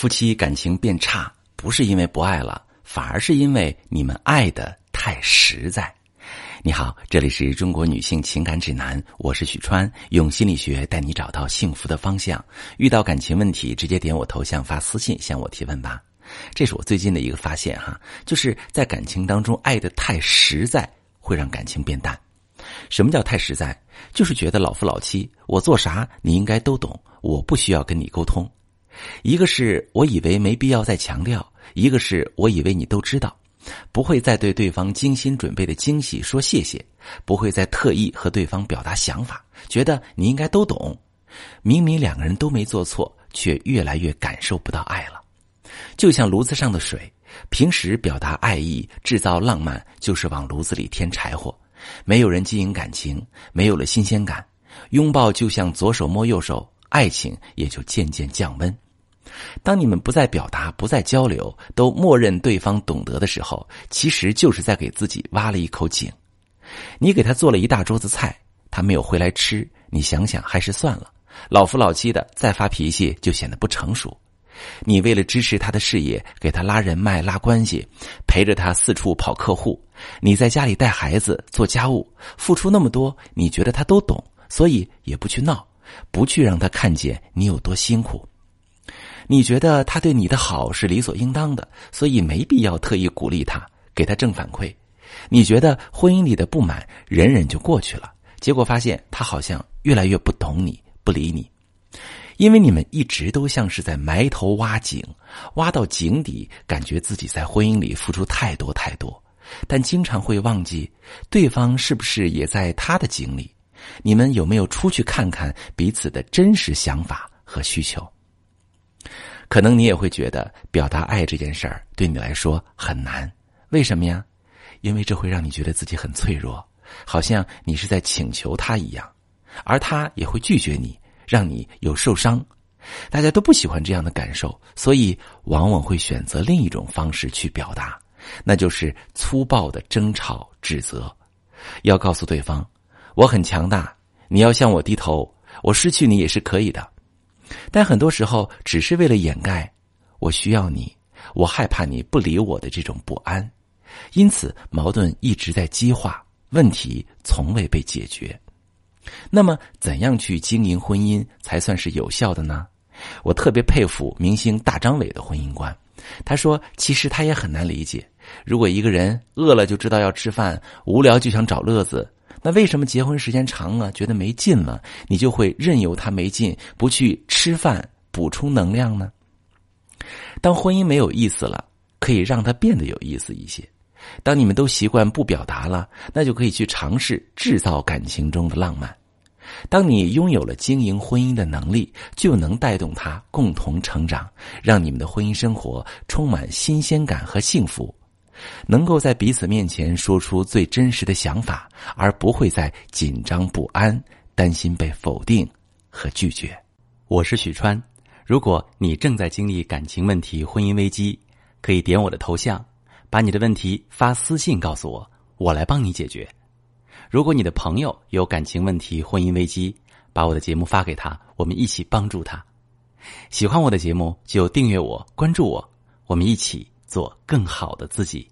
夫妻感情变差，不是因为不爱了，反而是因为你们爱的太实在。你好，这里是中国女性情感指南，我是许川，用心理学带你找到幸福的方向。遇到感情问题，直接点我头像发私信向我提问吧。这是我最近的一个发现哈，就是在感情当中爱的太实在，会让感情变淡。什么叫太实在？就是觉得老夫老妻，我做啥你应该都懂，我不需要跟你沟通。一个是我以为没必要再强调，一个是我以为你都知道，不会再对对方精心准备的惊喜说谢谢，不会再特意和对方表达想法，觉得你应该都懂。明明两个人都没做错，却越来越感受不到爱了。就像炉子上的水，平时表达爱意、制造浪漫，就是往炉子里添柴火。没有人经营感情，没有了新鲜感，拥抱就像左手摸右手，爱情也就渐渐降温。当你们不再表达、不再交流，都默认对方懂得的时候，其实就是在给自己挖了一口井。你给他做了一大桌子菜，他没有回来吃，你想想还是算了。老夫老妻的再发脾气就显得不成熟。你为了支持他的事业，给他拉人脉、拉关系，陪着他四处跑客户。你在家里带孩子、做家务，付出那么多，你觉得他都懂，所以也不去闹，不去让他看见你有多辛苦。你觉得他对你的好是理所应当的，所以没必要特意鼓励他，给他正反馈。你觉得婚姻里的不满忍忍就过去了，结果发现他好像越来越不懂你，不理你。因为你们一直都像是在埋头挖井，挖到井底，感觉自己在婚姻里付出太多太多，但经常会忘记对方是不是也在他的井里。你们有没有出去看看彼此的真实想法和需求？可能你也会觉得表达爱这件事儿对你来说很难，为什么呀？因为这会让你觉得自己很脆弱，好像你是在请求他一样，而他也会拒绝你。让你有受伤，大家都不喜欢这样的感受，所以往往会选择另一种方式去表达，那就是粗暴的争吵、指责。要告诉对方，我很强大，你要向我低头，我失去你也是可以的。但很多时候，只是为了掩盖我需要你，我害怕你不理我的这种不安，因此矛盾一直在激化，问题从未被解决。那么，怎样去经营婚姻才算是有效的呢？我特别佩服明星大张伟的婚姻观。他说：“其实他也很难理解，如果一个人饿了就知道要吃饭，无聊就想找乐子，那为什么结婚时间长了，觉得没劲了，你就会任由他没劲，不去吃饭补充能量呢？当婚姻没有意思了，可以让它变得有意思一些。”当你们都习惯不表达了，那就可以去尝试制造感情中的浪漫。当你拥有了经营婚姻的能力，就能带动他共同成长，让你们的婚姻生活充满新鲜感和幸福。能够在彼此面前说出最真实的想法，而不会在紧张不安、担心被否定和拒绝。我是许川，如果你正在经历感情问题、婚姻危机，可以点我的头像。把你的问题发私信告诉我，我来帮你解决。如果你的朋友有感情问题、婚姻危机，把我的节目发给他，我们一起帮助他。喜欢我的节目就订阅我、关注我，我们一起做更好的自己。